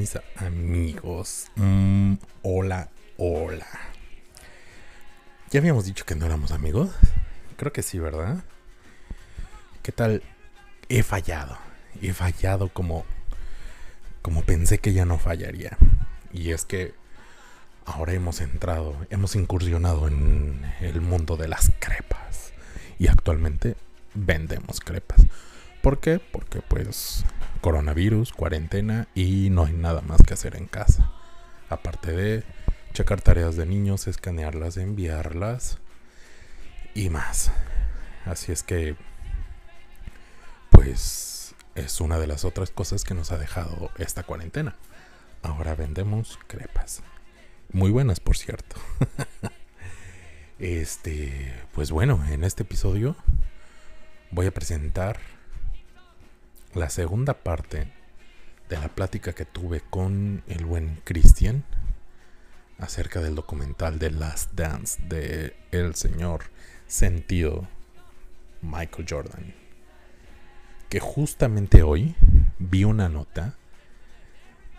Mis amigos. Mm, hola, hola. Ya habíamos dicho que no éramos amigos. Creo que sí, ¿verdad? ¿Qué tal? He fallado. He fallado como como pensé que ya no fallaría. Y es que ahora hemos entrado, hemos incursionado en el mundo de las crepas. Y actualmente vendemos crepas. ¿Por qué? Porque pues coronavirus, cuarentena y no hay nada más que hacer en casa. Aparte de checar tareas de niños, escanearlas, enviarlas y más. Así es que pues es una de las otras cosas que nos ha dejado esta cuarentena. Ahora vendemos crepas. Muy buenas, por cierto. este, pues bueno, en este episodio voy a presentar la segunda parte de la plática que tuve con el buen Christian acerca del documental de Last Dance de el señor sentido Michael Jordan. Que justamente hoy vi una nota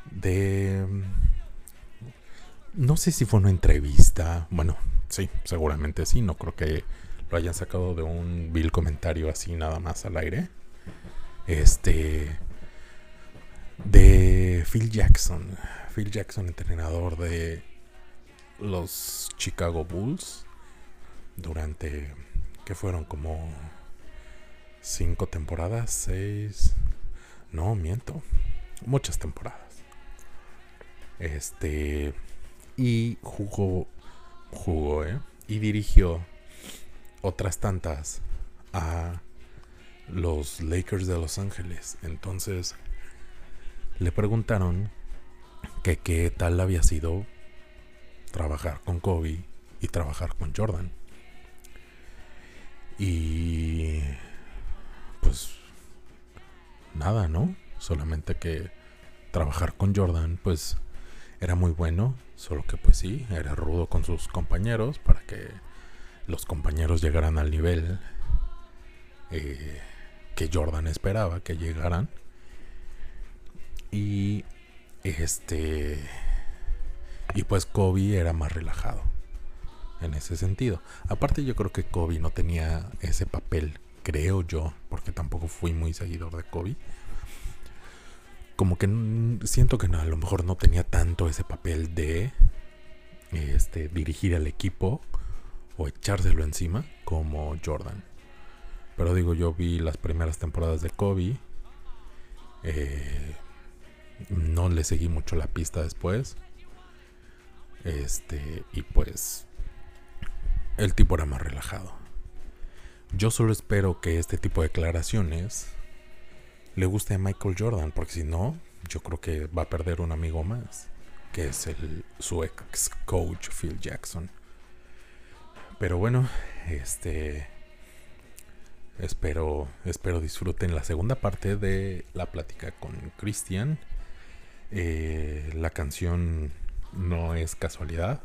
de... No sé si fue una entrevista. Bueno, sí, seguramente sí. No creo que lo hayan sacado de un vil comentario así nada más al aire este de Phil Jackson. Phil Jackson entrenador de los Chicago Bulls durante que fueron como cinco temporadas seis no miento muchas temporadas. Este y jugó jugó ¿eh? y dirigió otras tantas a los Lakers de Los Ángeles. Entonces le preguntaron que qué tal había sido trabajar con Kobe y trabajar con Jordan. Y pues nada, ¿no? Solamente que trabajar con Jordan pues era muy bueno, solo que pues sí, era rudo con sus compañeros para que los compañeros llegaran al nivel eh, que Jordan esperaba que llegaran. Y este. Y pues Kobe era más relajado. En ese sentido. Aparte, yo creo que Kobe no tenía ese papel, creo yo, porque tampoco fui muy seguidor de Kobe. Como que siento que a lo mejor no tenía tanto ese papel de este, dirigir al equipo o echárselo encima como Jordan. Pero digo, yo vi las primeras temporadas de Kobe. Eh, no le seguí mucho la pista después. Este, y pues el tipo era más relajado. Yo solo espero que este tipo de declaraciones le guste a Michael Jordan, porque si no, yo creo que va a perder un amigo más, que es el, su ex coach Phil Jackson. Pero bueno, este Espero, espero disfruten la segunda parte de la plática con Christian. Eh, la canción no es casualidad.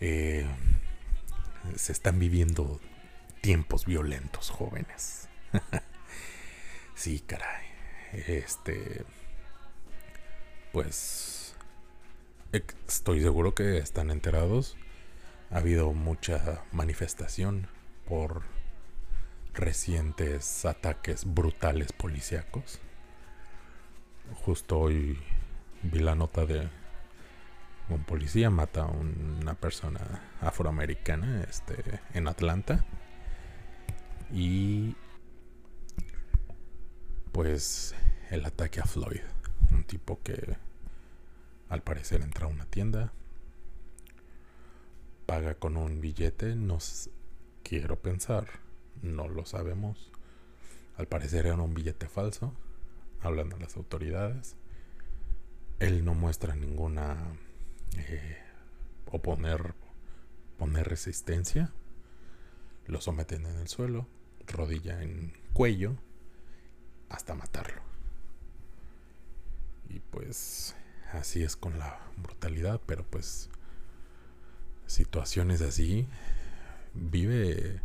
Eh, se están viviendo tiempos violentos, jóvenes. sí, caray. Este. Pues. Estoy seguro que están enterados. Ha habido mucha manifestación por recientes ataques brutales policíacos. Justo hoy vi la nota de un policía mata a una persona afroamericana este, en Atlanta. Y pues el ataque a Floyd, un tipo que al parecer entra a una tienda, paga con un billete, no quiero pensar no lo sabemos. Al parecer era un billete falso, hablando las autoridades. él no muestra ninguna eh, oponer poner resistencia. Lo someten en el suelo, rodilla en cuello, hasta matarlo. Y pues así es con la brutalidad, pero pues situaciones así vive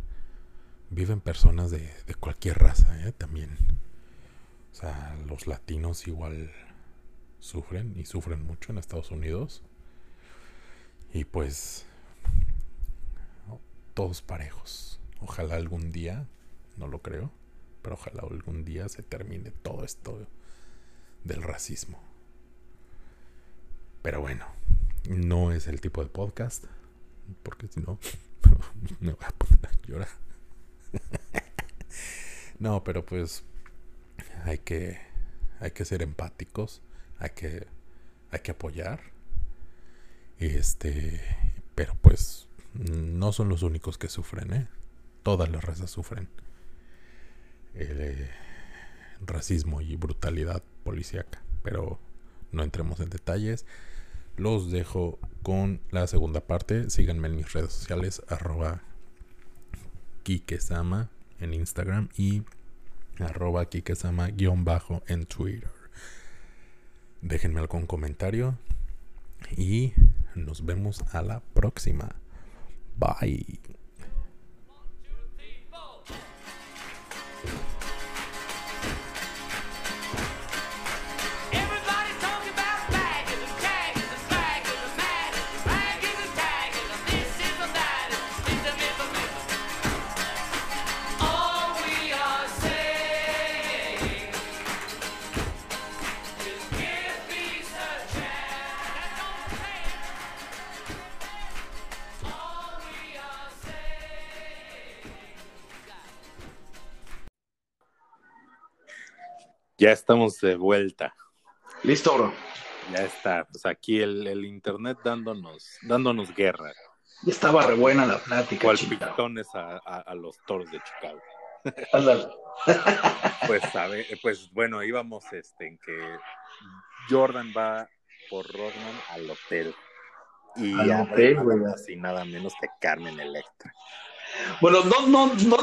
viven personas de, de cualquier raza ¿eh? también. O sea, los latinos igual sufren y sufren mucho en Estados Unidos. Y pues todos parejos. Ojalá algún día, no lo creo, pero ojalá algún día se termine todo esto del racismo. Pero bueno, no es el tipo de podcast, porque si no, me voy a poner a llorar. no, pero pues hay que, hay que ser empáticos, hay que, hay que apoyar. Este, pero pues no son los únicos que sufren, ¿eh? Todas las razas sufren. Eh, racismo y brutalidad policíaca. Pero no entremos en detalles. Los dejo con la segunda parte. Síganme en mis redes sociales, arroba Kikesama en Instagram y arroba Kikesama guion bajo en Twitter. Déjenme algún comentario y nos vemos a la próxima. Bye. Ya estamos de vuelta. Listo, bro. Ya está. Pues aquí el, el internet dándonos, dándonos guerra. Ya estaba re buena la plática. Cual pistones a, a- a los toros de Chicago. Pues sabe, pues bueno, íbamos este en que Jordan va por Rodman al hotel. Y Al hotel, nada güey. más y nada menos que Carmen Electra. Bueno, no, no, no,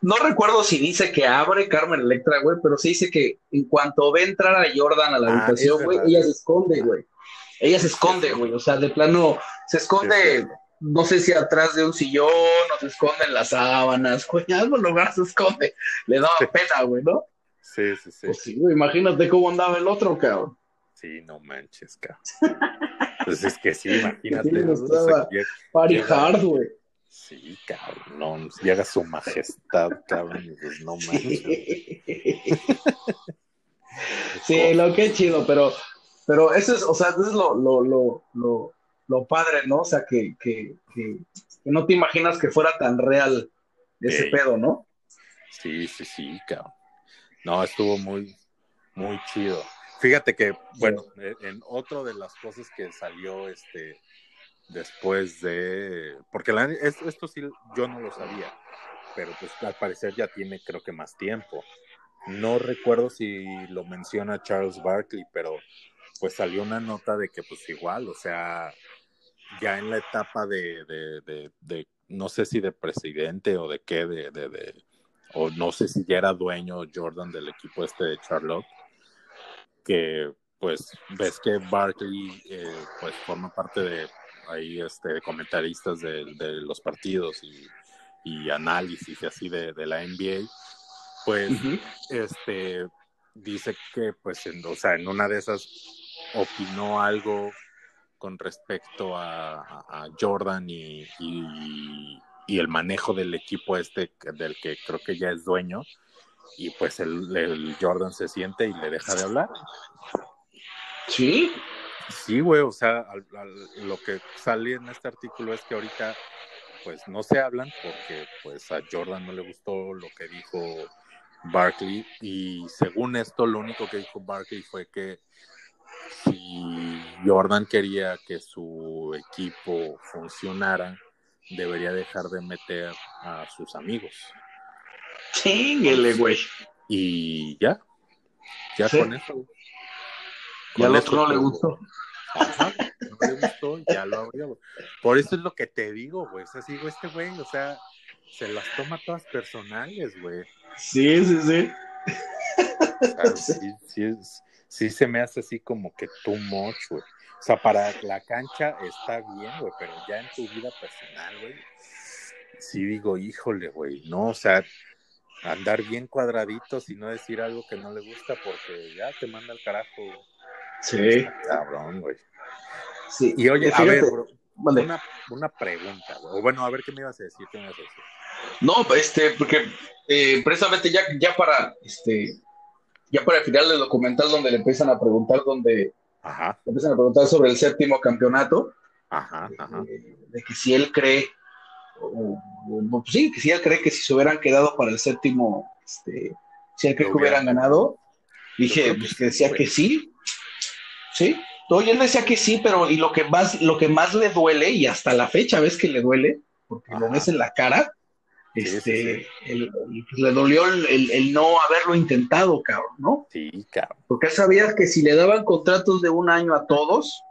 no recuerdo si dice que abre Carmen Electra, güey, pero sí dice que en cuanto ve entrar a Jordan a la Ah, habitación, güey, ella se esconde, güey. Ella se esconde, güey. O sea, de plano, se esconde, no sé si atrás de un sillón o se esconde en las sábanas, güey. En algún lugar se esconde. Le daba Sí. pena, güey, ¿no? Sí, sí, sí. Pues sí, güey, imagínate cómo andaba el otro, cabrón. Sí, no manches, cabrón. Pues es que sí, imagínate. Sí, ¿no? estaba- Party hard, güey. Sí, cabrón, no, llega su majestad, cabrón, pues no manches. Sí, lo que chido, pero, pero eso es, o sea, eso es lo, lo, lo, lo, lo padre, ¿no? O sea, que, que, que, que no te imaginas que fuera tan real ese pedo, ¿no? Sí, sí, sí, cabrón. No, estuvo muy, muy chido. Fíjate que, bueno, eh, en otro de las cosas que salió este después de. Porque esto sí yo no lo sabía, pero pues al parecer ya tiene creo que más tiempo. No recuerdo si lo menciona Charles Barkley, pero pues salió una nota de que pues igual, o sea, ya en la etapa de, de, de, no sé si de presidente o de qué, de, de, de- o no sé si ya era dueño Jordan del equipo este de Charlotte, que pues ves que Barkley eh, pues forma parte de ahí este comentaristas de, de los partidos y, y análisis y así de, de la NBA, pues este dice que pues en, o sea, en una de esas opinó algo con respecto a, a- a Jordan y, y- y el manejo del equipo este del que creo que ya es dueño y pues el, el Jordan se siente y le deja de hablar. Sí, Sí, güey, o sea, al- al- lo que sale en este artículo es que ahorita pues no se hablan porque pues a Jordan no le gustó lo que dijo Barkley y según esto lo único que dijo Barkley fue que si Jordan quería que su equipo funcionara debería dejar de meter a sus amigos chinguele, güey. y ya, ya Sí. con eso. Y al otro no le gustó. Ajá, no le gustó, ya lo abrió. güey. Por eso es lo que te digo, güey. O sea, sigo este güey, o sea, se las toma todas personales, güey. Sí, sí, sí. Sí, sí, es- sí se me hace así como que too much, güey. O sea, para la cancha está bien, güey, pero ya en tu vida personal, güey, sí digo, híjole, güey, no, o sea, andar bien cuadraditos y no decir algo que no le gusta porque ya te manda al carajo, güey. Sí, Está Cabrón, güey. sí. Y oye, a Fíjate, ver, bro, una, una pregunta, güey. O bueno, a ver qué me ibas a decir, qué me ibas a decir. No, este, porque eh, precisamente ya, ya para este, ya para el final del documental donde le empiezan a preguntar, donde Ajá, le empiezan a preguntar sobre el séptimo campeonato, ajá, ajá. eh, de que si él cree, o, o- pues sí, que si él cree que si se hubieran quedado para el séptimo, este, si él cree que hubieran ganado, dije, pues que decía que sí, sí. Oye, él decía que sí, pero y lo que más, lo que más le duele, y hasta la fecha ves que le duele, porque lo ves en la cara, Sí, este, sí. el- el- pues, le dolió el, no haberlo intentado, cabrón, ¿no? Sí, cabrón. Porque él sabía que si le daban contratos de un año a todos,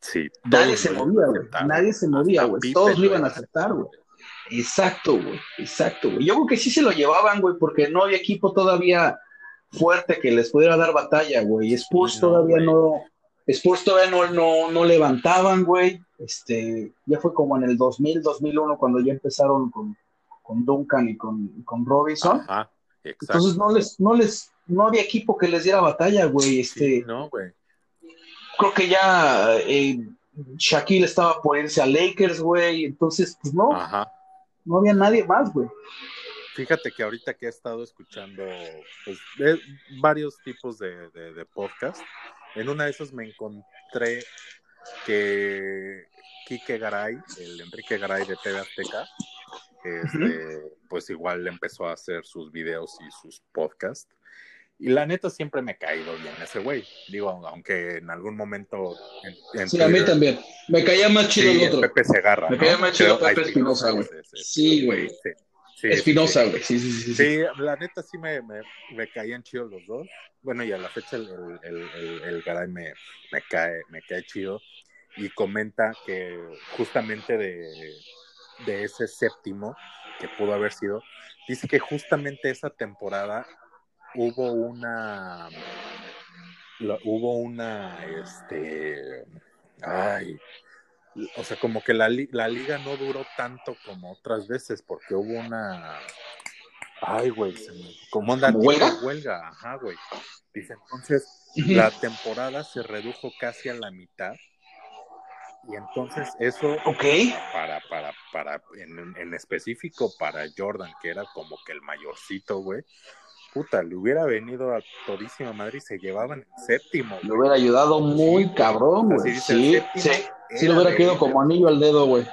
Sí. nadie todos se movía, güey. Nadie se movía, güey. Todos lo iban a aceptar, güey. Exacto, güey. Exacto, güey. Yo creo que sí se lo llevaban, güey, porque no había equipo todavía fuerte que les pudiera dar batalla, güey. Spurs no, todavía no. Spurs todavía no, no, no levantaban, güey. Este, ya fue como en el 2000, 2001, cuando ya empezaron con, con Duncan y con, con Robinson. Ajá, exacto. Entonces no les, no les, no había equipo que les diera batalla, güey. Este, Sí, no, güey. creo que ya eh, Shaquille estaba por irse a Lakers, güey. Entonces, pues no, Ajá. no había nadie más, güey. Fíjate que ahorita que he estado escuchando pues, de varios tipos de, de, de podcast, en una de esas me encontré que Quique Garay, el Enrique Garay de TV Azteca, este, pues igual empezó a hacer sus videos y sus podcasts. Y la neta siempre me ha caído bien ese güey. Digo, aunque en algún momento. En, en Sí, a mí también. Me caía más chido Sí, el otro. Pepe Segarra. Me ¿no? caía más chido Pepe Espinosa, güey. Sí, güey. Sí, sí, Espinosa, sí. güey. Sí, sí, sí, sí. Sí, la neta sí me, me, me caían chidos los dos. Bueno, y a la fecha el, el, el, el- el Garay me, me, cae, me cae chido. Y comenta que justamente de, de ese séptimo que pudo haber sido, dice que justamente esa temporada hubo una lo- hubo una este ay o sea como que la, la liga no duró tanto como otras veces porque hubo una ay güey se me- como anda ¿Como huelga? huelga ajá güey dice entonces la temporada se redujo casi a la mitad y entonces eso Ok. para, para, para, en, en específico para Jordan, que era como que el mayorcito, güey. Puta, le hubiera venido a todísima madre y se llevaban en séptimo. Le güey. hubiera ayudado muy cabrón, Así güey. el Sí, séptimo, sí. Sí, le hubiera quedado como anillo al dedo, güey.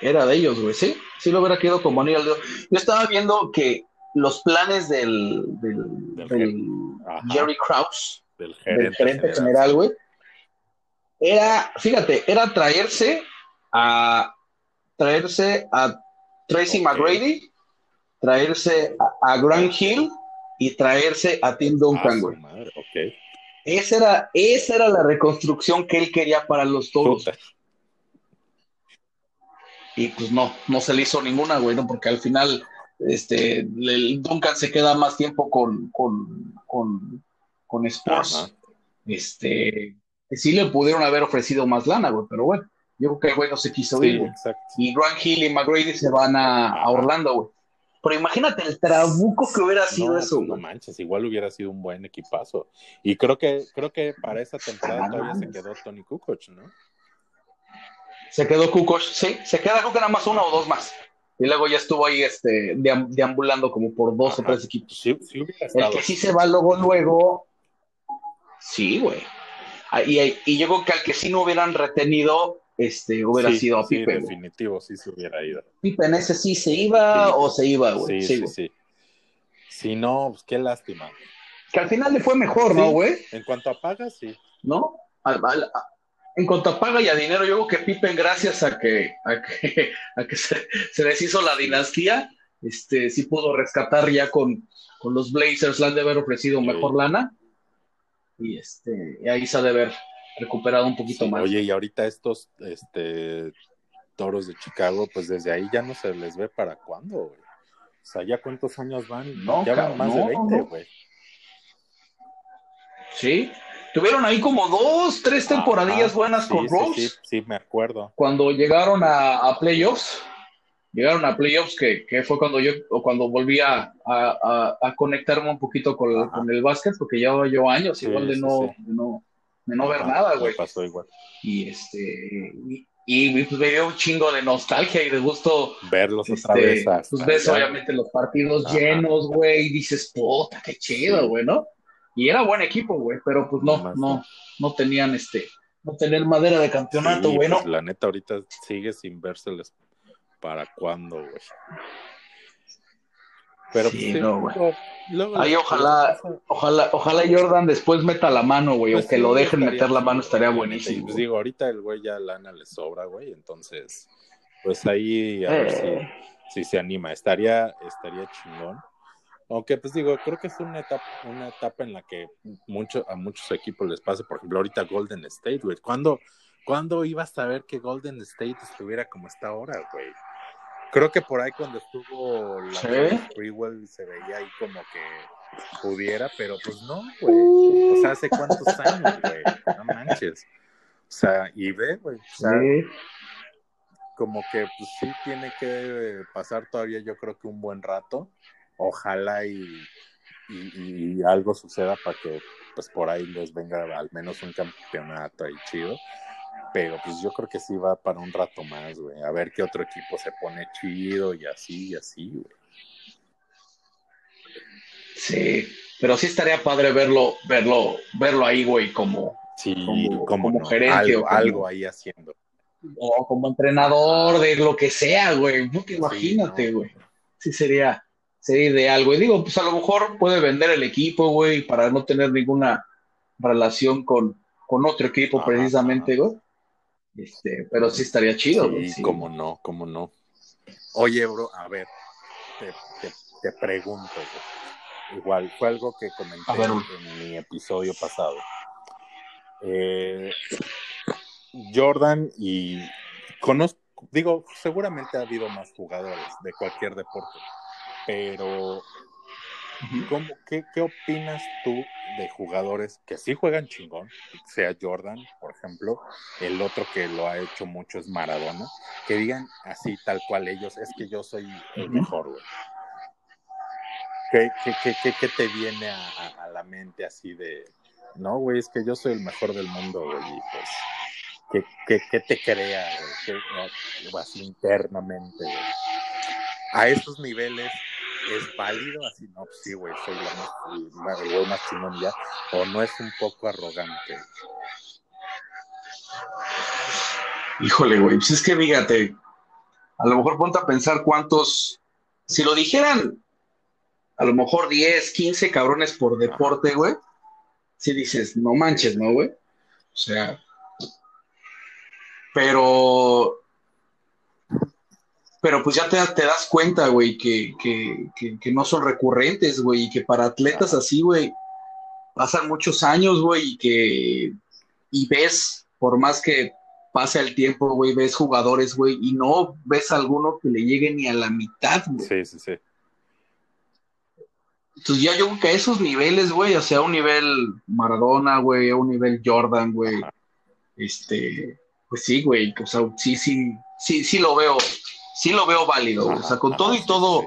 Era de ellos, güey. Sí, sí le hubiera quedado como anillo al dedo. Yo estaba viendo que los planes del, del, Del del Ajá. Jerry Krause, del gerente, gerente general. güey, era, fíjate, era traerse a traerse a Tracy. McGrady, traerse a, a Grant Hill y traerse a Tim Ah, Duncan, güey. Esa era, esa era la reconstrucción que él quería para los toros. Puta. Y pues no, no se le hizo ninguna, güey, ¿no? Porque al final, este, el Duncan se queda más tiempo con, con, con, con Spurs. Este, sí le pudieron haber ofrecido más lana, güey, pero bueno, yo creo que el güey no se quiso Sí, ir, güey. Y Grant Hill y McGrady se van a, a. Orlando, güey. Pero imagínate el trabuco que hubiera sido No, eso, no manches, igual hubiera sido un buen equipazo. Y creo que, creo que para esa temporada Ah, todavía se quedó Tony Kukoc, ¿no? Se quedó Kukoc, sí, se queda creo que nada más una o dos más. Y luego ya estuvo ahí este, deam- deambulando como por dos o tres equipos. Sí, sí hubiera El que sí se va luego, luego. Sí, güey. Ah, Y, y yo creo que al que sí no hubieran retenido, este, hubiera Sí, sido a sí, Pippen. güey. definitivo, sí se hubiera ido. Pippen ese sí se iba Sí. o se iba, güey. Sí, Sí, sí, güey. sí. Si no, pues qué lástima. Que al final le fue mejor, ¿no, Sí. güey? En cuanto a pagas, sí. ¿No? Al- al- a- en cuanto a paga y a dinero, yo creo que Pippen, gracias a que, a que, a que se, se les hizo la dinastía, este, sí pudo rescatar ya con, con los Blazers, le han de haber ofrecido Sí. mejor lana. y este, y ahí se ha de haber recuperado un poquito Sí, más. Oye, y ahorita estos este, toros de Chicago, pues desde ahí ya no se les ve para cuándo, güey. O sea, ¿ya cuántos años van? No, ya van más no, de 20, no. güey. Sí, tuvieron ahí como dos, tres temporadillas Ajá, buenas sí, con sí, Rose. Sí, sí, me acuerdo. cuando llegaron a, a playoffs, llegaron a playoffs, que, que fue cuando yo, o cuando volví a, a- conectarme un poquito con, el básquet, porque llevaba yo años Sí, igual de no, sí. de no, de no ver nada, güey. pasó igual. Y este, y, y, pues me dio un chingo de nostalgia y de gusto. Verlos otra Este, vez. hasta pues ves allá. obviamente los partidos Ajá. llenos, güey, y dices, puta, qué chido, Sí. güey, ¿no? Y era buen equipo, güey, pero pues no, no, no. tenían este, no tenían madera de campeonato, Sí, güey, ¿no? pues, la neta, ahorita sigue sin vérseles para cuándo, güey. Pero Sí, pues, no, güey. Ahí ojalá- Ojalá, ojalá Jordan después meta la mano, güey, Pues o que sí, lo dejen estaría meter la mano, estaría. Y, buenísimo. pues digo, ahorita el güey ya lana le sobra, güey, entonces, pues ahí a ver Eh. si, si se anima. Estaría, estaría chingón. Aunque, pues digo, creo que es una etapa, una etapa en la que mucho, a muchos equipos les pasa, por ejemplo, ahorita Golden State, güey. ¿Cuándo, ¿Cuándo ibas a ver que Golden State estuviera como está ahora, güey? Creo que por ahí cuando estuvo la Sí. Sprewell se veía ahí como que pudiera, pero pues no, güey. O sea, ¿hace cuántos años, güey? No manches. O sea, y ve, güey. O sea, Sí. como que pues sí tiene que pasar todavía yo creo que un buen rato. Ojalá y, y, y algo suceda para que pues por ahí les venga al menos un campeonato ahí chido. Pero pues yo creo que sí va para un rato más, güey. A ver qué otro equipo se pone chido y así y así, güey. Sí, pero sí estaría padre verlo, verlo, verlo ahí, güey, como, Sí, Como- como, como no, gerente algo, o como- algo ahí haciendo. o como entrenador de lo que sea, güey. No, imagínate, no. güey. Sí sería, sería ideal, güey. Digo, pues a lo mejor puede vender el equipo, güey, para no tener ninguna relación con, con otro equipo Ajá, precisamente, güey. Este, pero sí estaría chido. Sí, sí. cómo no, cómo no. Oye, bro, a ver, te, te, te pregunto, güey. Igual, fue algo que comenté ver. en mi episodio pasado. Eh, Jordan y conozco, digo, seguramente ha habido más jugadores de cualquier deporte, pero. ¿Cómo, qué, ¿qué opinas tú de jugadores que sí juegan chingón? Sea Jordan, por ejemplo, el otro que lo ha hecho mucho es Maradona, que digan así tal cual ellos, es que yo soy el mejor, güey. ¿Qué, qué, qué, te viene a, a- a la mente así de, no, güey, es que yo soy el mejor del mundo, güey, y pues, ¿qué, qué, qué te crea, güey? ¿Qué- o así internamente, güey? A esos niveles es válido, así, no, pues sí, güey, soy la más, el güey más chingón ya, o no es un poco arrogante. Híjole, güey, pues es que fíjate, a lo mejor ponte a pensar cuántos, si lo dijeran, a lo mejor 10, 15 cabrones por deporte, güey, si dices, no manches, ¿no, güey? O sea, pero, pero pues ya te, te das cuenta, güey, que, que, que, que no son recurrentes, güey, y que para atletas así, güey, pasan muchos años, güey, y que, y ves, por más que pasa el tiempo, güey, ves jugadores, güey, y no ves alguno que le llegue ni a la mitad, güey. Sí, sí, sí. Entonces ya yo creo que a esos niveles, güey, o sea, a un nivel Maradona, güey, a un nivel Jordan, güey, este, pues sí, güey, o sea, sí, sí, sí, sí lo veo, sí lo veo válido, güey. o sea, con Ajá, todo y sí, todo, sí.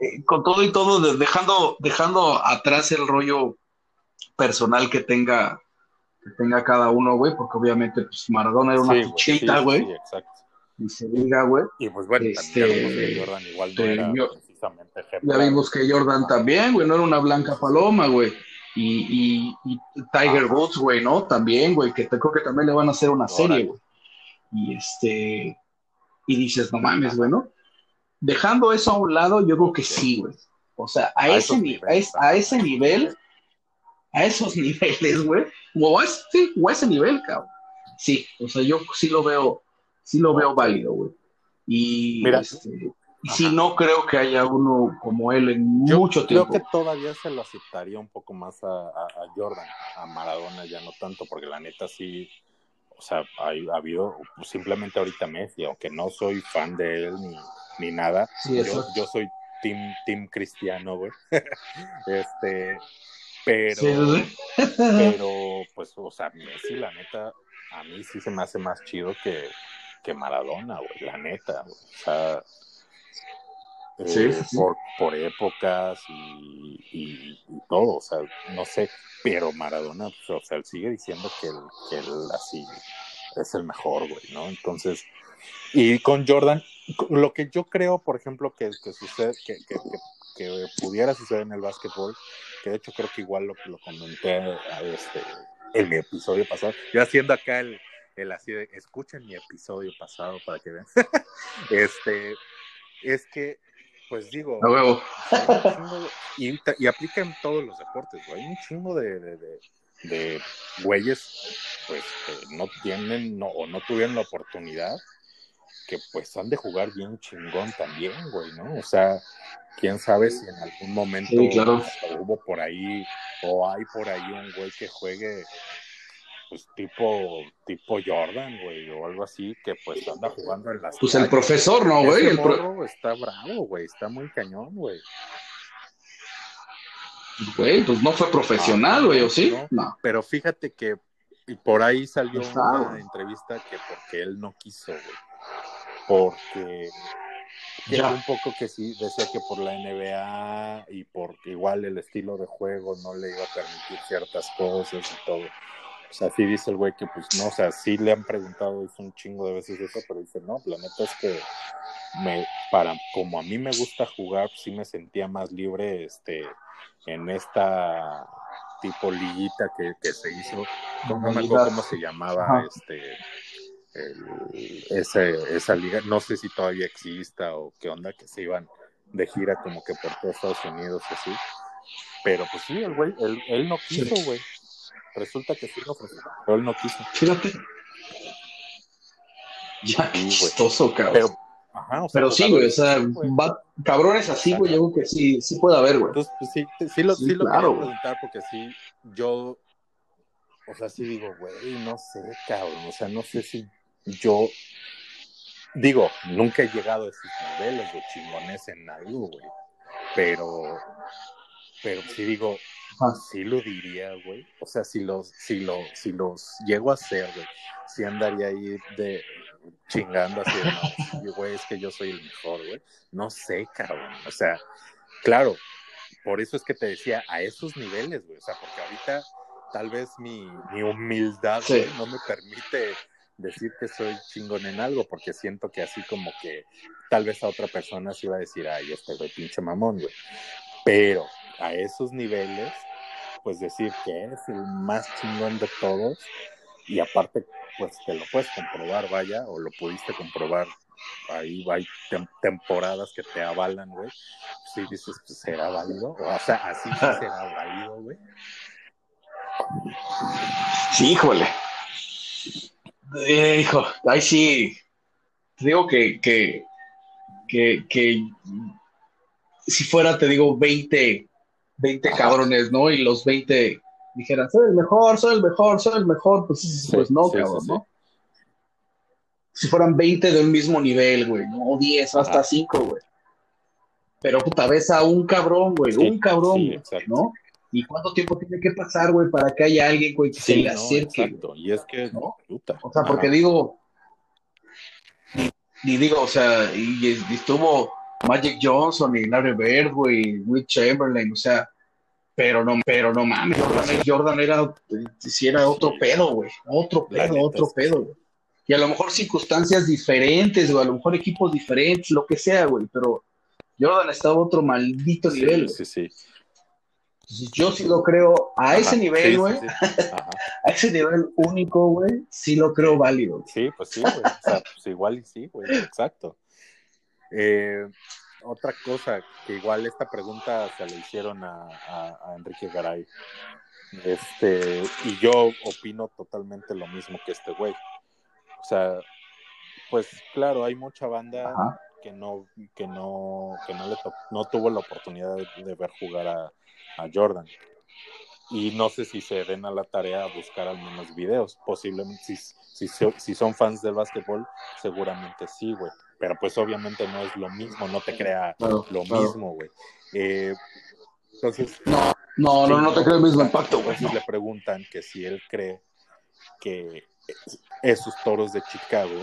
eh, con todo y todo, de- dejando, dejando atrás el rollo personal que tenga, que tenga cada uno, güey, porque obviamente, pues Maradona era una Sí, güey, fichita, güey, y se diga, güey. Y pues bueno, Este, ya que Jordan igual no este, era yo- precisamente Ya ejemplar. vimos que Jordan también, güey, no era una blanca paloma, güey. Y, y, y Tiger Ajá. Woods, güey, ¿no? También, güey, que te, creo que también le van a hacer una serie, güey. Y este, y dices, no mames, güey, ¿no? Dejando eso a un lado, yo creo que sí, güey. O sea, a, A ese, a, niveles, es- a ese nivel, a esos niveles, güey, o a ese, sí, o a ese nivel, cabrón. Sí, o sea, yo sí lo veo, sí lo veo válido, güey. Y Mira, este, Y sí, no creo que haya uno como él en Yo mucho creo tiempo. que todavía se lo aceptaría un poco más a, a- a Jordan, a Maradona ya no tanto, porque la neta sí, o sea, hay- ha habido simplemente ahorita Messi, aunque no soy fan de él ni, ni nada, Sí, yo, yo soy team, team cristiano, güey. este, pero, sí. pero, pues, o sea, Messi, la neta, a mí sí se me hace más chido que, que Maradona, güey, la neta, güey. O sea, eh, Sí, sí, sí. Por, por épocas y, y- y todo, o sea, no sé, pero Maradona, pues, o sea, él sigue diciendo que él, que él así es el mejor, güey, ¿no? Entonces, y con Jordan, lo que yo creo, por ejemplo, que, que sucede, que, que, que- que pudiera suceder en el básquetbol, que de hecho creo que igual lo, lo comenté a este, en mi episodio pasado, yo haciendo acá el, el así de, escuchen mi episodio pasado para que vean, este, es que, pues digo, A huevo. y, y aplica en todos los deportes, güey. Hay un chingo de, de, de, de güeyes, pues, que no tienen no, o no tuvieron la oportunidad, que pues han de jugar bien chingón también, güey, ¿no? O sea, quién sabe si en algún momento Sí, claro. hubo por ahí, o hay por ahí un güey que juegue, pues, tipo, tipo Jordan, güey, o algo así, que pues anda jugando en las Pues el profesor, ¿no, güey? El pro- está bravo, güey, está muy cañón, güey. Güey, pues no fue profesional, güey, ¿o sí? No. No. Pero fíjate que y por ahí salió una entrevista que porque él no quiso, güey. Porque que Ya. un poco que sí, decía que por la NBA y porque igual el estilo de juego no le iba a permitir ciertas cosas y todo. O sea, sí dice el güey que pues no, o sea, sí le han preguntado hizo un chingo de veces eso, pero dice, no, la neta es que me, para, como a mí me gusta jugar, sí me sentía más libre, este, en esta tipo liguita que, que se hizo, no, no me acuerdo cómo se llamaba, Ajá. este, el- ese- esa liga, no sé si todavía exista o qué onda, que se iban de gira como que por todo Estados Unidos y así, pero pues sí, el güey, él, él no quiso, güey, resulta que sí lo ofreció, pero él no quiso. Fíjate. Ya, qué chistoso, cabrón. Pero, ajá, o sea, Pero sí, güey, o sea, va- cabrones así, güey, yo creo que sí, sí puede haber, güey. Entonces, pues sí, sí lo, Sí, sí claro, preguntar porque sí, yo, o sea, sí digo, güey, no sé, cabrón, o sea, no sé si yo, digo, nunca he llegado a esos niveles de chingones en algo, güey, pero, pero sí digo, Ajá. sí lo diría, güey, o sea, si los, si los, si los llego a hacer, güey, sí andaría ahí de chingando así, no, güey, es que yo soy el mejor, güey, no sé, cabrón, o sea, claro, por eso es que te decía, a esos niveles, güey. O sea, porque ahorita tal vez mi, mi humildad Sí. no me permite decir que soy chingón en algo, porque siento que así como que tal vez a otra persona se iba a decir, ay, este güey pinche mamón, güey. Pero a esos niveles, pues decir que eres el más chingón de todos, y aparte, pues te lo puedes comprobar, vaya, o lo pudiste comprobar. Ahí hay tem- temporadas que te avalan, güey. Sí, dices, pues, ¿será válido? O sea, así sí será válido, güey. Sí, híjole. Eh, hijo, ahí sí. Te digo que, que, que, que si fuera, te digo, 20, 20 Ajá. cabrones, ¿no? Y los 20 dijeran, soy el mejor, soy el mejor, soy el mejor, pues, Sí, pues no, sí, cabrón, sí. ¿no? Si fueran 20 de un mismo nivel, güey, ¿no? O 10, o hasta Ajá. 5, güey. Pero puta, ves a un cabrón, güey, un cabrón, güey. ¿no? ¿Y cuánto tiempo tiene que pasar, güey, para que haya alguien, güey, que se le no, acerque? exacto. Y es que, ¿No? puta. O sea, porque Ajá. digo, y digo, o sea, y, y estuvo Magic Johnson y Larry Bird, güey, Will Chamberlain, o sea, pero no, pero no mames, Jordan, era, si era otro pedo, güey, otro pedo, otro pedo, güey. Y a lo mejor circunstancias diferentes, o a lo mejor equipos diferentes, lo que sea, güey, pero Jordan estaba a otro maldito nivel. Sí, sí, sí. Entonces, yo sí lo creo a ese nivel, sí, güey, sí. A ese nivel único, güey, sí lo creo válido. Sí, pues sí, güey. O sea, pues igual y sí, güey. Exacto. Eh, otra cosa, que igual esta pregunta se le hicieron a, a- a Enrique Garay. Este, y yo opino totalmente lo mismo que este güey. O sea, pues claro, hay mucha banda Ajá. que no, que no, que no le no tuvo la oportunidad de, de ver jugar a, a Jordan. Y no sé si se den a la tarea a buscar al menos videos. Posiblemente, si, si, si son fans del básquetbol, seguramente sí, güey. Pero pues obviamente no es lo mismo, no te crea Claro, lo claro. mismo, güey. Eh, entonces, No, no, Sí, no, no te creo el mismo impacto, güey. entonces le preguntan que si él cree que esos toros de Chicago,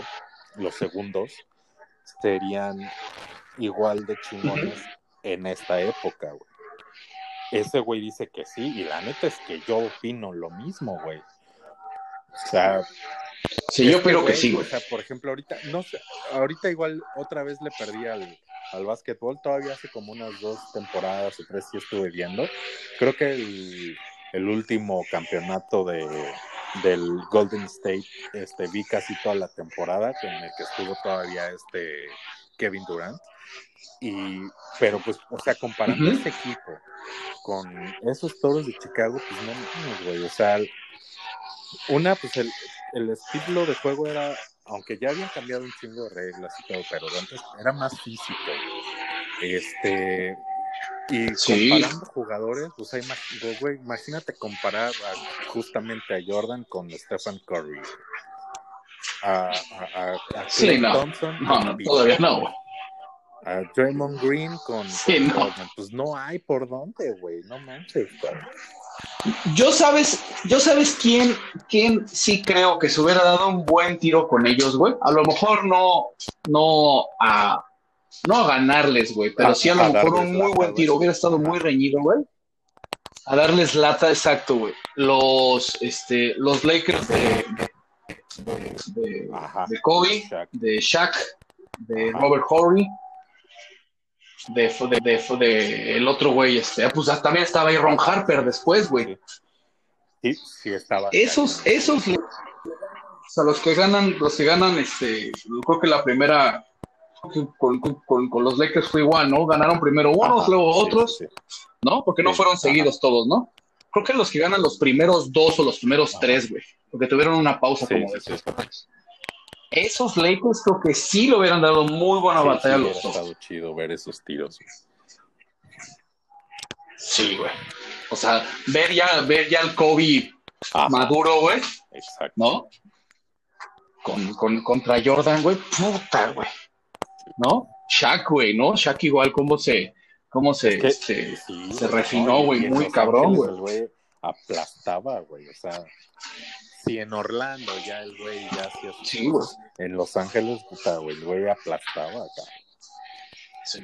los segundos, serían igual de chingones en esta época, güey. Ese güey dice que sí, y la neta es que yo opino lo mismo, güey. O sea, Sí, yo creo que güey, sí, güey. O sea, por ejemplo, ahorita, no sé, ahorita igual otra vez le perdí al, al básquetbol, todavía hace como unas dos temporadas o tres sí estuve viendo. Creo que el, el último campeonato de, del Golden State, este, vi casi toda la temporada, que en el que estuvo todavía este Kevin Durant. Y, pero pues, o sea, comparando ese equipo con esos toros de Chicago, pues no güey. O sea, una, pues el, el estilo de juego era, aunque ya habían cambiado un chingo de reglas y todo, pero antes era más físico. Este, y Sí. comparando jugadores, pues hay más, güey, imagínate comparar a- justamente a Jordan con Stephen Curry. A, a, a, a Sí, Klay no. Thompson No, no, todavía no, güey. A Draymond Green con, Sí, no. Pues no hay por dónde, güey, no manches, cabrón. Yo sabes, yo sabes quién, quién sí creo que se hubiera dado un buen tiro con ellos, güey. A lo mejor no, no a, no a ganarles, güey, pero A- sí a lo a mejor un muy lata, buen tiro. Hubiera estado muy reñido, güey. A darles lata, exacto, güey. Los, este, los Lakers de, de, de- Ajá. de Kobe, de Shaq, de. Robert Horry, de, de, de, de el otro güey, este, ah, pues también estaba ahí Ron Harper después, güey. Sí, sí estaba. Esos, esos, o sea, los que ganan, los que ganan, este, creo que la primera creo que con, con- con los Lakers fue igual, ¿no? Ganaron primero unos, Ajá, luego otros, sí, sí. ¿no? Porque no Sí, fueron ajá. seguidos todos, ¿no? Creo que los que ganan los primeros dos o los primeros Ajá. tres, güey, porque tuvieron una pausa Sí, como de sí. tres semanas. Esos Lakers creo que sí le hubieran dado muy buena Sí, batalla sí, a los dos. estado chido ver esos tiros. Sí, güey. O sea, ver ya, ver ya al Kobe Ajá, maduro, güey, exacto. ¿no? Con, con, contra Jordan, güey, puta, güey. ¿No? Shaq, güey, ¿no? Shaq igual cómo se, cómo se, Es que- Sí, se refinó, güey, muy cabrón, güey aplastaba, güey. O sea, si en Orlando ya el güey ya hacía sus Sí, güey. cosas, En Los Ángeles, puta, güey, el güey aplastaba acá. Sí.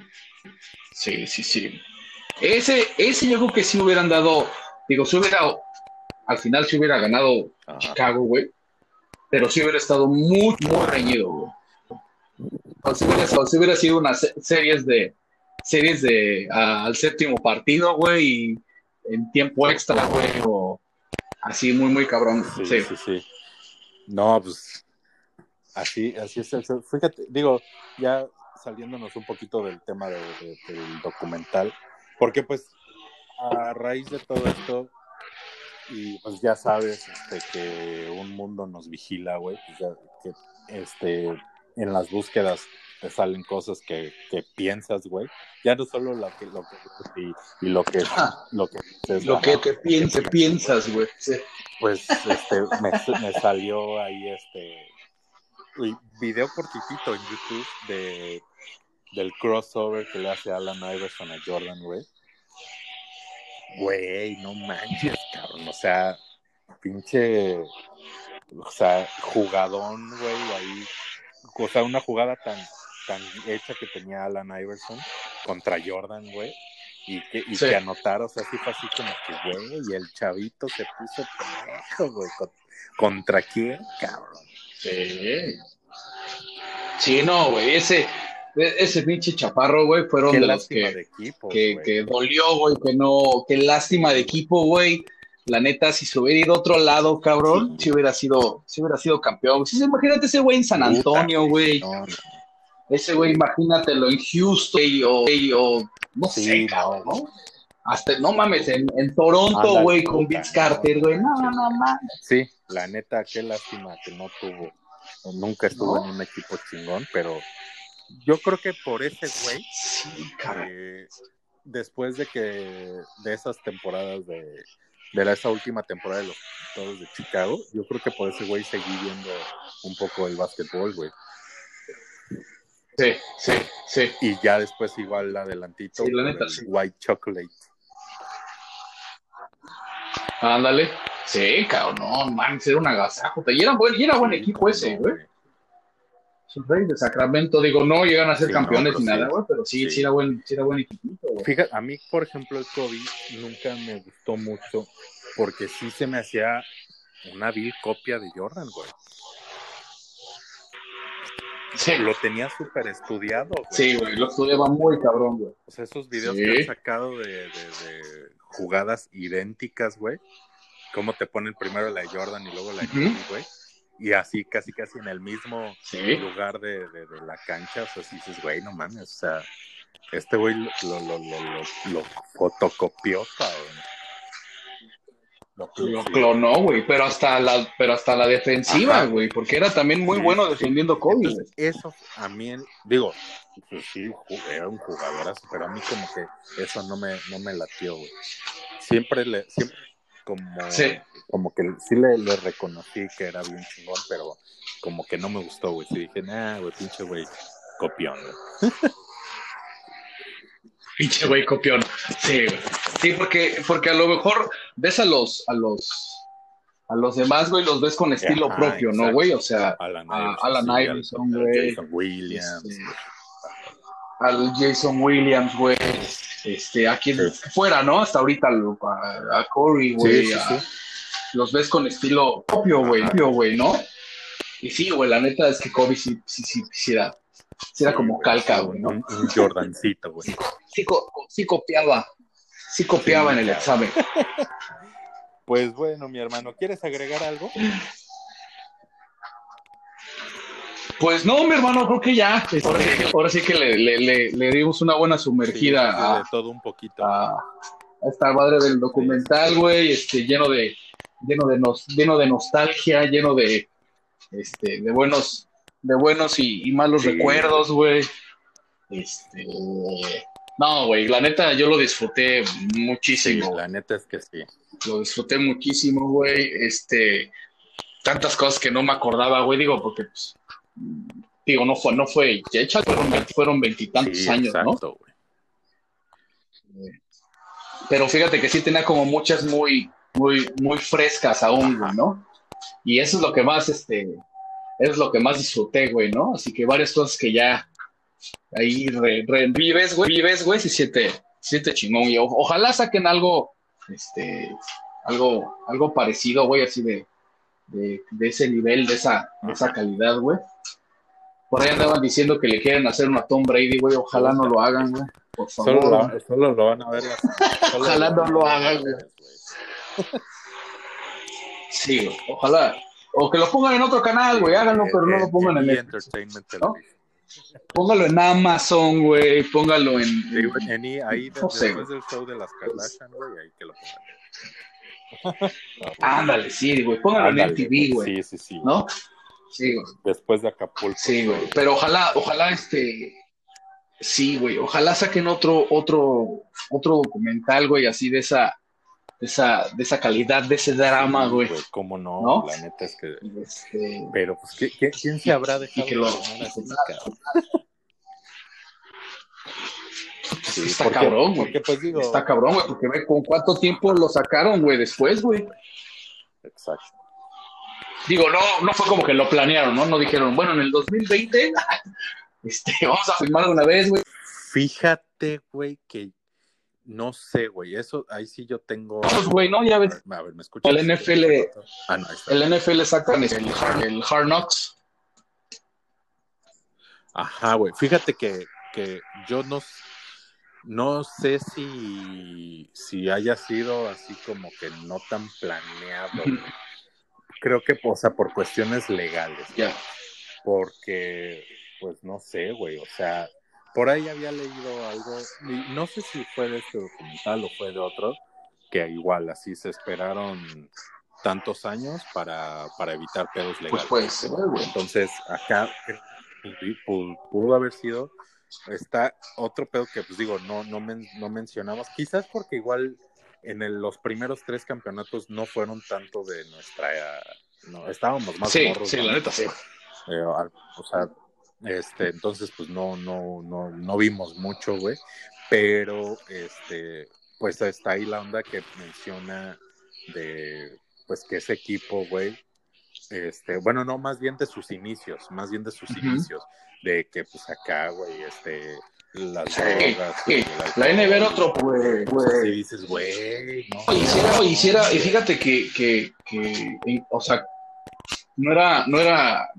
sí, sí, sí. Ese, ese yo creo que sí hubieran dado, digo, si hubiera, al final sí hubiera ganado Ajá. Chicago, güey, pero sí hubiera estado muy, muy reñido, güey. O si hubiera, o si hubiera sido unas se- series de, series de al séptimo partido, güey, y en tiempo extra, güey, o así muy, muy cabrón. Sí, Sí, sí, sí. No, pues así, así es el Fíjate, digo, ya saliéndonos un poquito del tema de- de- del documental, porque pues a raíz de todo esto, y pues ya sabes este, que un mundo nos vigila, güey, pues ya que este, en las búsquedas te salen cosas que, que piensas, güey, ya no solo lo que, lo que y, y lo que lo que Lo que te piense, piensas, güey. Sí. pues este me, me salió ahí este video cortitito en YouTube de del crossover que le hace Alan Iverson a Jordan, güey. Güey, no manches, cabrón. O sea, pinche, o sea, jugadón, güey, ahí. O sea, una jugada tan, tan hecha que tenía Alan Iverson contra Jordan, güey. Y que, y Sí. que anotar, o sea, sí fue así como que, güey, y el chavito se puso pendejo, güey. Con- ¿Contra quién, cabrón? Sí. Sí, no, güey, ese, ese pinche chaparro, güey, fueron Qué de los que, de equipo, que, que dolió, güey, que no, qué lástima de equipo, güey. La neta, si se hubiera ido a otro lado, cabrón, Sí. si hubiera sido, si hubiera sido campeón. Sí, imagínate ese güey en San Antonio, güey. No, no. Ese güey, imagínatelo en Houston, o, o no Sí, sé, cabrón, ¿no? Hasta, no mames, en, en Toronto, güey, con Vince Carter, güey. No, no, no, mames. Sí, la neta, qué lástima que no tuvo, nunca estuvo ¿No? en un equipo chingón, pero yo creo que por ese güey, Sí, eh, después de que de esas temporadas de, de la, esa última temporada de los todos de Chicago, yo creo que por ese güey seguí viendo un poco el básquetbol, güey. Sí, sí, sí. Y ya después igual adelantito Sí, la neta, sí. White Chocolate. Ándale. Sí, cabrón, no, man, era un agasajo. Y era buen, y era buen equipo ese, güey. Reyes de Sacramento, digo, no llegan a ser Sí, campeones no, ni pero nada, sí. güey, pero sí, sí, Sí. era buen, sí era buen equipito, güey. Fíjate, a mí, por ejemplo, el Kobe nunca me gustó mucho porque sí se me hacía una vil copia de Jordan, güey. Sí, Lo tenía súper estudiado, güey. sí, güey, lo estudiaba muy cabrón, güey. O sea, esos videos Sí. que han sacado de, de- de jugadas idénticas, güey. Cómo te ponen primero la Jordan y luego la Ujú. Kobe, güey. Y así, casi, casi en el mismo Sí. lugar de, de- de la cancha. O sea, si dices, güey, no mames. O sea, este güey lo, lo, lo, lo, lo- lo fotocopió, cabrón. Lo, clonó, güey, pero hasta la, pero hasta la defensiva, Ajá. güey, porque era también muy Sí, bueno sí. defendiendo Kobe. Entonces, eso a mí, digo, pues sí, era un jugadorazo, pero a mí como que eso no me, no me latió, güey. Siempre le, siempre como, Sí. como que sí le, le reconocí que era bien chingón, pero como que no me gustó, güey. Sí dije, nah, güey, pinche güey, copión, güey. Pinche güey copión. Sí, güey. Sí, porque, porque a lo mejor ves a los, a los, a los demás, güey, los ves con estilo Ajá, propio, ¿no, güey? O sea, Alan a Iverson, Alan sí, Iverson, güey. Jason Williams. Este, al Jason Williams, güey. Este, a quien Sí. fuera, ¿no? Hasta ahorita a, a Corey, güey. Sí. Los ves con estilo propio, güey, propio, güey, ¿no? Y sí, güey, la neta es que Kobe sí, sí, sí, sí era, sí era como calca, güey, ¿no? Un Jordancito, güey. Sí, co- sí copiaba, sí copiaba en el examen. Pues bueno, mi hermano, ¿quieres agregar algo? Pues no, mi hermano, creo que ya. este, Ahora sí que, le, le, le, le dimos una buena sumergida Sí, a, de todo un poquito. a, a esta madre del documental, güey, este, lleno de, lleno de nos, lleno de nostalgia, lleno de, este, de buenos, de buenos y, y malos Sí. recuerdos, güey. Este, no, güey, la neta yo lo disfruté Sí, muchísimo. la neta es que sí. Lo disfruté muchísimo, güey. Este, tantas cosas que no me acordaba, güey, digo, porque, pues, digo, no fue, no fue, ya hecha, fueron, veintitantos Sí, años, ¿no? exacto, güey. Pero fíjate que sí tenía como muchas muy, muy, muy frescas aún, güey, ¿no? Y eso es lo que más, este, eso es lo que más disfruté, güey, ¿no? Así que varias cosas que ya ahí re- revives, güey, vives, güey, se siente, se siente chingón. Y o- ojalá saquen algo, este, algo, algo parecido, güey, así de, de, de ese nivel, de esa, de esa calidad, güey. Por ahí andaban diciendo que le quieren hacer una Tom Brady, güey, ojalá no lo hagan, güey. Por favor. Solo, lo- solo lo van a ver. las- Ojalá no lo hagan, güey. Sí, güey, ojalá. O que lo pongan en otro canal, güey, háganlo, pero no lo pongan en el. Entertainment ¿no? Television. Póngalo en Amazon, güey, póngalo en. En EE, ahí No sé, después del show de las Kardashian, güey, ahí que lo pongan. Ándale, sí, güey, póngalo en Ándale, MTV, güey, Sí, sí, sí. ¿no? Sí, güey. Después de Acapulco. Sí, güey. Pero ojalá, ojalá este. Sí, güey. Ojalá saquen otro, otro, otro documental, güey, así de esa, de esa, de esa calidad, de ese drama, Sí, güey. ¿Cómo no? ¿No? La neta es que. Este, Pero, pues, ¿qué- qué- ¿quién se habrá dejado que lo-? Sí, está porque- cabrón, güey. Pues, digo. Está cabrón, güey, porque ve con cuánto tiempo lo sacaron, güey, después, güey. Exacto. Digo, no, no fue como que lo planearon, ¿no? No dijeron, bueno, en el 2020, este, vamos a filmar una vez, güey. Fíjate, güey, que no sé, güey. Eso, ahí sí yo tengo. Pues, güey, no, ya ves, A ver, ¿me escuchas? El NFL Ah, no, ahí está. el NFL sacan el, el Hard Knocks. Ajá, güey. Fíjate que, que yo no, no sé si, si haya sido así como que no tan planeado. güey. Creo que, o sea, por cuestiones legales. Ya. Porque, pues no sé, güey. O sea, por ahí había leído algo, y no sé si fue de este documental o fue de otro, que igual así se esperaron tantos años para, para evitar pedos legales. Pues puede ser, güey. Entonces, acá pu- pudo haber sido. Está otro pedo que, pues digo, no, no, men- no mencionamos. Quizás porque igual en el- los primeros tres campeonatos no fueron tanto de nuestra. No, estábamos más Sí, morros, sí, la neta, sí. Eh, o sea, este, entonces pues no, no, no, no vimos mucho, güey. Pero este, pues está ahí la onda que menciona de pues que ese equipo, güey, este, bueno, no, más bien de sus inicios, más bien de sus inicios, de que pues acá, güey, este, las Sí, drogas, sí. La alcohol, NB era otro, güey, pues, güey. dices, güey, no. Hiciera, hiciera, y fíjate que, que, que, o sea, no era, no era,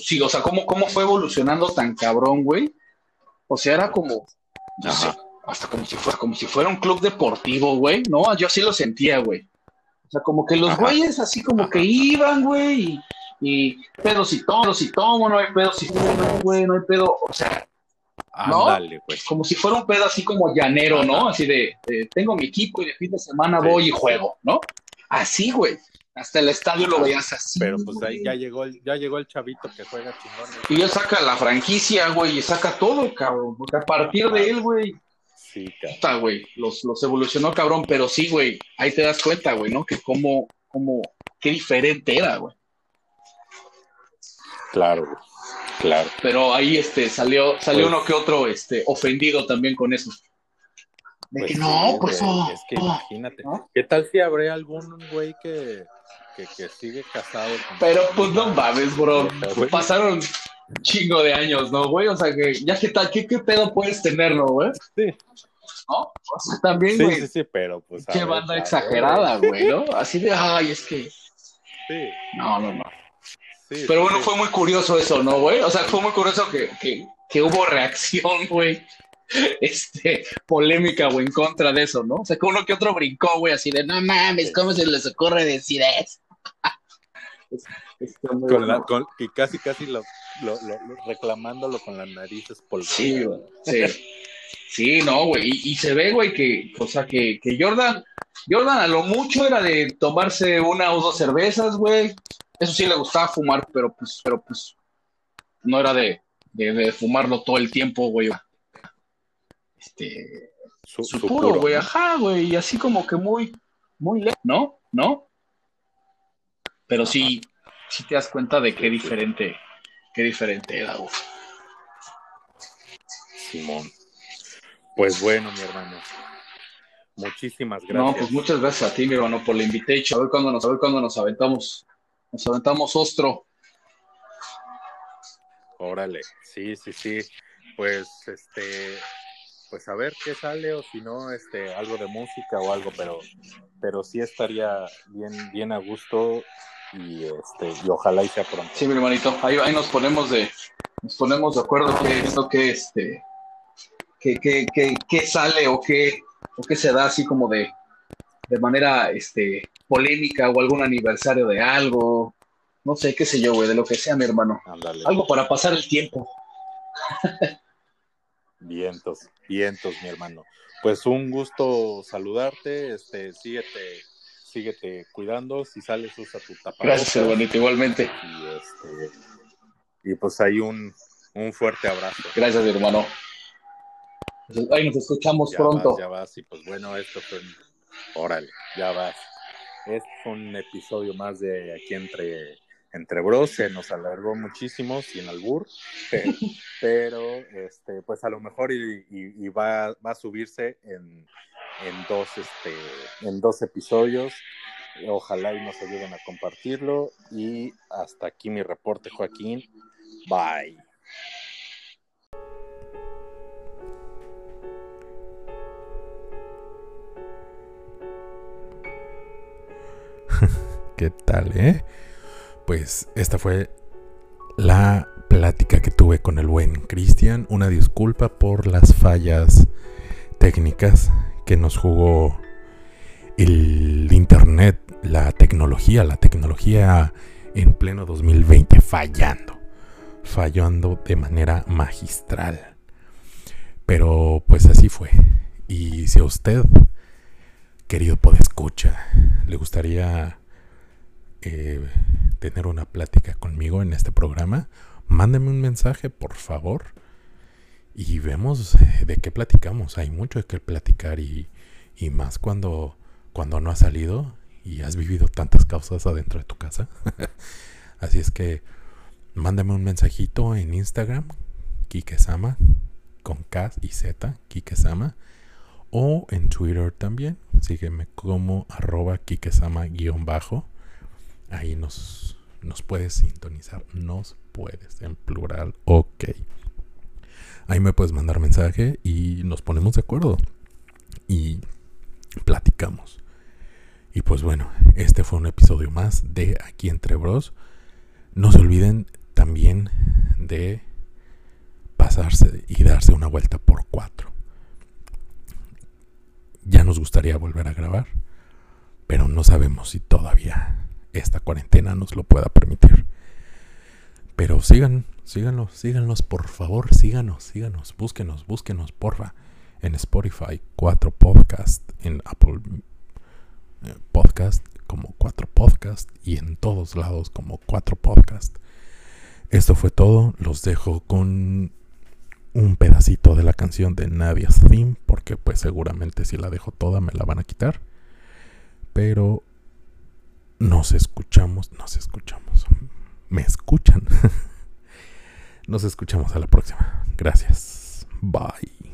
sí, o sea, cómo, cómo fue evolucionando tan cabrón, güey. O sea, era como, no sé, hasta como si fuera, como si fuera un club deportivo, güey, ¿no? Yo así lo sentía, güey. O sea, como que los Ajá. güeyes así como que iban, güey, y, y pedos y todos y tomo, no hay pedos y no, güey, no hay pedo, o sea, ¿no? Ándale, güey. como si fuera un pedo así como llanero, ¿no? Así de, de, tengo mi equipo y de fin de semana Sí. voy y juego, ¿no? Así, güey. Hasta el estadio lo veías así. Pero pues güey. ahí ya llegó el, ya llegó el chavito que juega chingón. Y él saca la franquicia, güey, y saca todo, cabrón. Porque a partir de él, güey, Sí, cabrón. puta, güey, los, los evolucionó, cabrón. Pero sí, güey, ahí te das cuenta, güey, ¿no? Que cómo, cómo, qué diferente era, güey. Claro, güey. Claro. Pero ahí, este, salió, salió Pues- uno que otro, este, ofendido también con eso. De Pues que sí, no, pues güey, oh, Es que oh. imagínate. ¿no? ¿Qué tal si habrá algún güey que, que, que sigue casado? Pero pues no mames, bro. Güey. Pasaron un chingo de años, ¿no, güey? O sea que ya qué tal, qué, qué pedo puedes tener, ¿no, güey? Sí. ¿No? O sea, también, Sí, güey. sí, sí, pero pues. Qué ver, banda ver, exagerada, güey, ¿no? Así de, ay, es que. Sí, No, no, no. sí. Pero bueno, sí. fue muy curioso eso, ¿no, güey? O sea, fue muy curioso que, que, que hubo reacción, güey. Este, polémica, güey, en contra de eso, ¿no? O sea, que uno que otro brincó, güey, así de, no mames, ¿cómo se les ocurre decir eso? Con la- con- y casi, casi lo, lo, lo- lo- reclamándolo con las narices polvosas. Sí, güey. Sí. Sí, no, güey. Y, y se ve, güey, que, o sea, que, que Jordan, Jordan a lo mucho era de tomarse una o dos cervezas, güey. Eso sí le gustaba fumar, pero pues, pero pues, no era de, de, de fumarlo todo el tiempo, güey. Este, Su, su su puro, puro, güey, ¿no? ajá, güey, y así como que muy, muy lejos, ¿no? ¿No? Pero sí, sí te das cuenta de qué diferente, qué diferente era, güey. Simón. Pues bueno, mi hermano. Muchísimas gracias. No, pues muchas gracias a ti, mi hermano, por la invitation. A ver cuándo nos, a ver cuándo nos aventamos, nos aventamos ostro. Órale, sí, sí, sí. Pues, este, pues a ver qué sale o si no, este, algo de música o algo, pero, pero sí estaría bien, bien a gusto y este, y ojalá y sea pronto. Sí, mi hermanito, ahí, ahí nos ponemos de, nos ponemos de acuerdo qué es lo que este, qué, qué, qué, qué sale o qué, o qué se da así como de, de manera este polémica o algún aniversario de algo, no sé, qué sé yo, güey, de lo que sea, mi hermano. Algo para pasar el tiempo. Vientos, vientos, mi hermano. Pues un gusto saludarte, este, síguete, síguete cuidando, si sales usa tu tapabocas. Gracias, hermanito, igualmente. Y este, y pues hay un, un fuerte abrazo. Gracias, hermano. Ahí nos escuchamos Ya pronto. vas, ya vas, y pues bueno, esto fue órale, ya vas. Fue un episodio más de aquí entre, entre bros, se nos alargó muchísimo, sin albur, pero este, pues a lo mejor y, y- y va, va a subirse en, en dos, este, en dos episodios. Ojalá y nos ayuden a compartirlo. Y hasta aquí mi reporte, Joaquín. Bye. ¿Qué tal, eh? Pues esta fue la plática que tuve con el buen Cristian. Una disculpa por las fallas técnicas que nos jugó el internet, la tecnología, la tecnología en pleno 2020 fallando, fallando de manera magistral. Pero pues así fue. Y si a usted, querido podescucha, le gustaría eh, tener una plática conmigo en este programa, Mándenme un mensaje, por favor. Y vemos eh, de qué platicamos. Hay mucho de qué platicar y, y más cuando, cuando no has salido y has vivido tantas causas adentro de tu casa. Así es que mándame un mensajito en Instagram, Kikesama, con K y Z, Kikesama. O en Twitter también. Sígueme como arroba Kikesama guion bajo. Ahí nos, nos puedes sintonizar. Nos puedes, en plural. Ok. Ahí me puedes mandar mensaje y nos ponemos de acuerdo. Y platicamos. Y pues bueno, este fue un episodio más de Aquí entre Bros. No se olviden también de pasarse y darse una vuelta por cuatro. Ya nos gustaría volver a grabar, pero no sabemos si todavía esta cuarentena nos lo pueda permitir. Pero sigan, síganos, síganos, por favor, síganos, síganos, búsquenos, búsquenos, porfa. En Spotify, cuatro podcast, en Apple eh, Podcast como cuatro podcast y en todos lados como cuatro podcast. Esto fue todo. Los dejo con un pedacito de la canción de Nadia's Theme, porque pues seguramente si la dejo toda me la van a quitar. Pero nos escuchamos, nos escuchamos. Me escuchan. nos escuchamos a la próxima. Gracias. Bye.